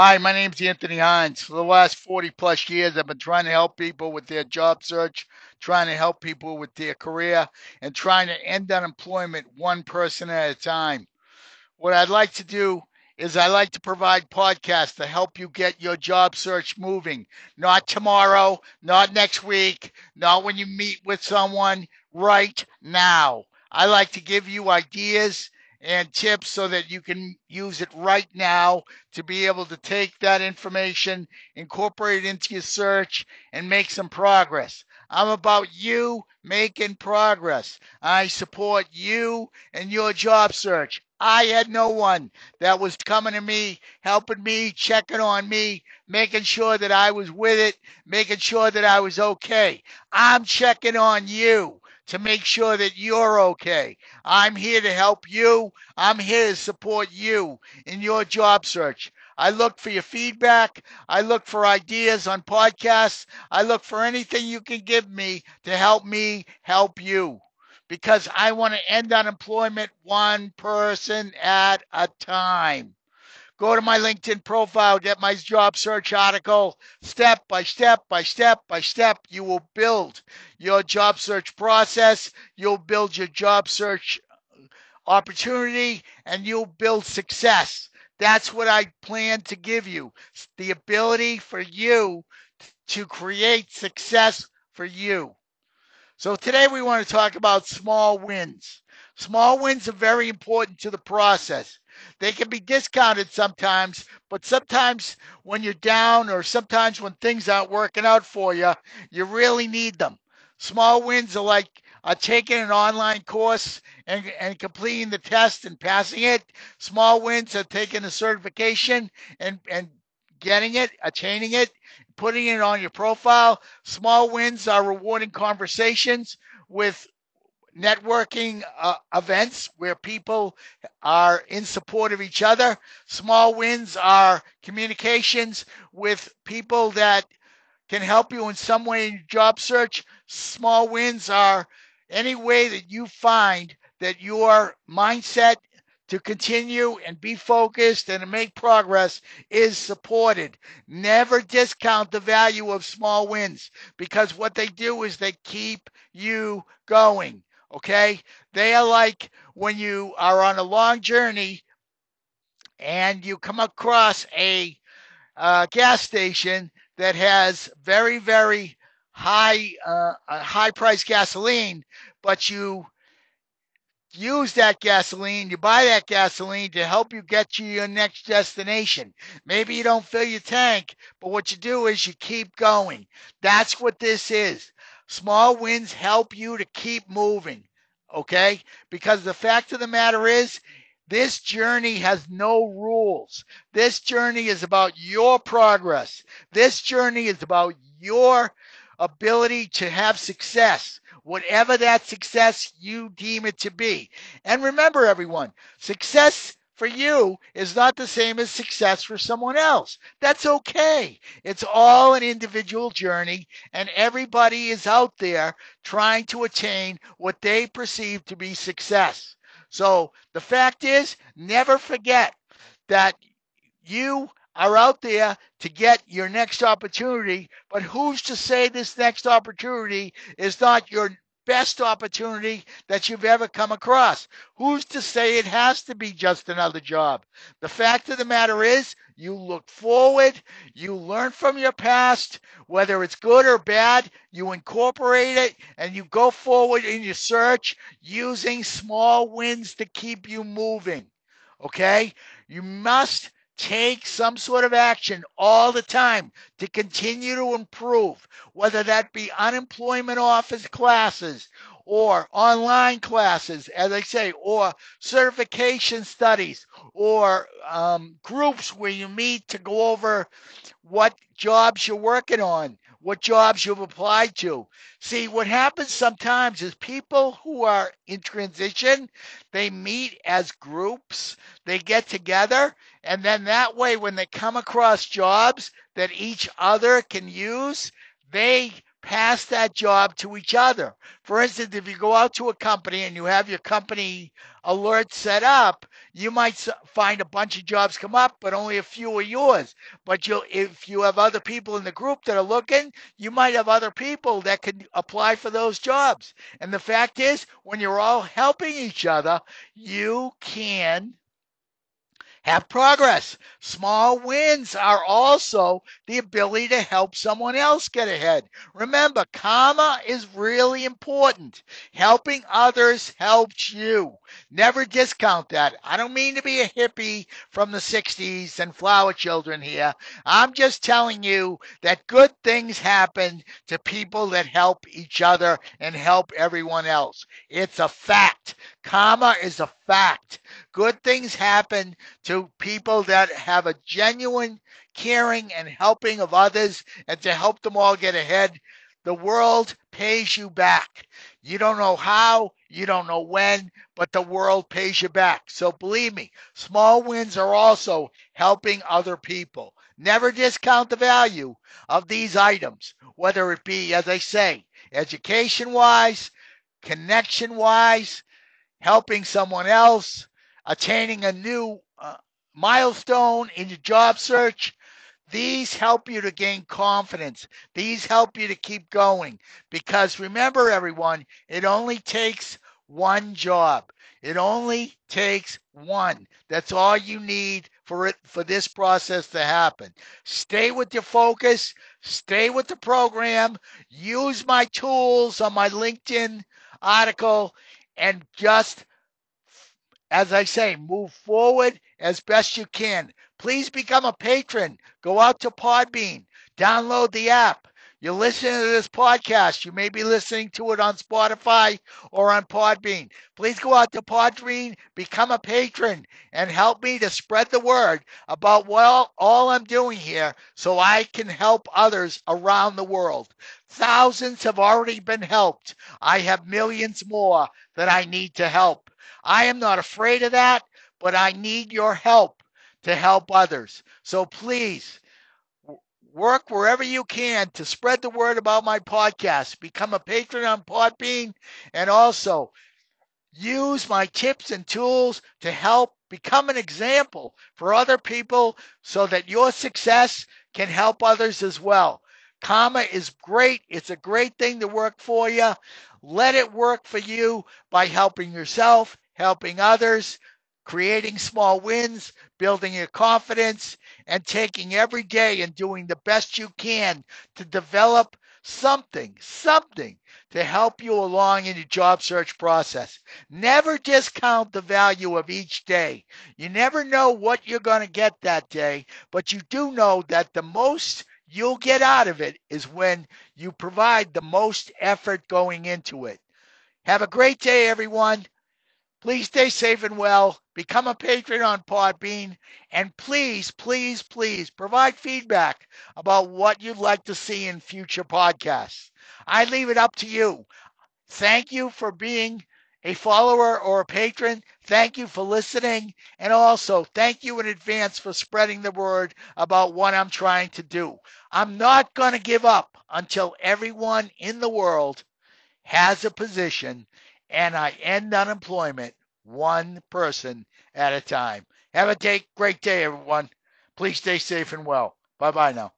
Hi, my name's Anthony Hines. For the last 40 plus years, I've been trying to help people with their job search, trying to help people with their career, and trying to end unemployment one person at a time. What I'd like to do is I like to provide podcasts to help you get your job search moving. Not tomorrow, not next week, not when you meet with someone, right now. I like to give you ideas and tips so that you can use it right now to be able to take that information, incorporate it into your search, and make some progress. I'm about you making progress. I support you and your job search. I had no one that was coming to me, helping me, checking on me, making sure that I was with it, making sure that I was okay. I'm checking on you to make sure that you're okay. I'm here to help you. I'm here to support you in your job search. I look for your feedback. I look for ideas on podcasts. I look for anything you can give me to help me help you because I want to end unemployment one person at a time. Go to my LinkedIn profile, get my job search article. Step by step by step by step, you will build your job search process. You'll build your job search opportunity and you'll build success. That's what I plan to give you the ability for you to create success for you. So today we want to talk about small wins. Small wins are very important to the process. They can be discounted sometimes, but sometimes when you're down or sometimes when things aren't working out for you, you really need them. Small wins are like uh, taking an online course and, and completing the test and passing it. Small wins are taking a certification and, and getting it, attaining it, putting it on your profile. Small wins are rewarding conversations with networking uh, events where people are in support of each other. Small wins are communications with people that can help you in some way in job search. Small wins are any way that you find that your mindset to continue and be focused and make progress is supported. Never discount the value of small wins because what they do is they keep you going. Okay? They are like when you are on a long journey and you come across a uh, gas station that has very, very high, uh, high price gasoline, but you use that gasoline, you buy that gasoline to help you get to your next destination. Maybe you don't fill your tank, but what you do is you keep going. That's what this is. Small wins help you to keep moving, okay? Because the fact of the matter is, this journey has no rules. This journey is about your progress. This journey is about your ability to have success, whatever that success you deem it to be. And remember, everyone, success for you is not the same as success for someone else. That's okay. It's all an individual journey, and everybody is out there trying to attain what they perceive to be success. So the fact is, never forget that you are out there to get your next opportunity, but who's to say this next opportunity is not your best opportunity that you've ever come across. Who's to say it has to be just another job? The fact of the matter is, you look forward, you learn from your past, whether it's good or bad, you incorporate it, and you go forward in your search using small wins to keep you moving. Okay? You must take some sort of action all the time to continue to improve, whether that be unemployment office classes or online classes, as I say, or certification studies or um, groups where you meet to go over what jobs you're working on what jobs you've applied to. See, what happens sometimes is people who are in transition, they meet as groups, they get together, and then that way, when they come across jobs that each other can use, they pass that job to each other. For instance, if you go out to a company and you have your company alert set up, you might find a bunch of jobs come up, but only a few are yours. But you if you have other people in the group that are looking, you might have other people that can apply for those jobs. And the fact is, when you're all helping each other, you can have progress. Small wins are also the ability to help someone else get ahead. Remember, karma is really important. Helping others helps you. Never discount that. I don't mean to be a hippie from the 60s and flower children here. I'm just telling you that good things happen to people that help each other and help everyone else. It's a fact. Karma is a fact. Good things happen to people that have a genuine caring and helping of others and to help them all get ahead. The world pays you back. You don't know how, you don't know when, but the world pays you back. So believe me, small wins are also helping other people. Never discount the value of these items, whether it be, as I say, education wise, connection wise, helping someone else, attaining a new uh, milestone in your job search. These help you to gain confidence. These help you to keep going. Because remember, everyone, it only takes one job. It only takes one. That's all you need for it for this process to happen. Stay with your focus, stay with the program, use my tools on my LinkedIn article and just as I say, move forward as best you can. Please become a patron. Go out to Podbean, download the app. You're listening to this podcast. You may be listening to it on Spotify or on Podbean. Please go out to Podbean, become a patron, and help me to spread the word about all, all I'm doing here so I can help others around the world. Thousands have already been helped. I have millions more that I need to help. I am not afraid of that, but I need your help to help others. So please work wherever you can to spread the word about my podcast. Become a patron on Podbean and also use my tips and tools to help become an example for other people so that your success can help others as well. Karma is great. It's a great thing to work for you. Let it work for you by helping yourself helping others, creating small wins, building your confidence, and taking every day and doing the best you can to develop something, something to help you along in your job search process. Never discount the value of each day. You never know what you're going to get that day, but you do know that the most you'll get out of it is when you provide the most effort going into it. Have a great day, everyone. Please stay safe and well. Become a patron on Podbean. And please, please, please provide feedback about what you'd like to see in future podcasts. I leave it up to you. Thank you for being a follower or a patron. Thank you for listening. And also, thank you in advance for spreading the word about what I'm trying to do. I'm not going to give up until everyone in the world has a position and I end unemployment one person at a time. Have a day, great day, everyone. Please stay safe and well. Bye bye now.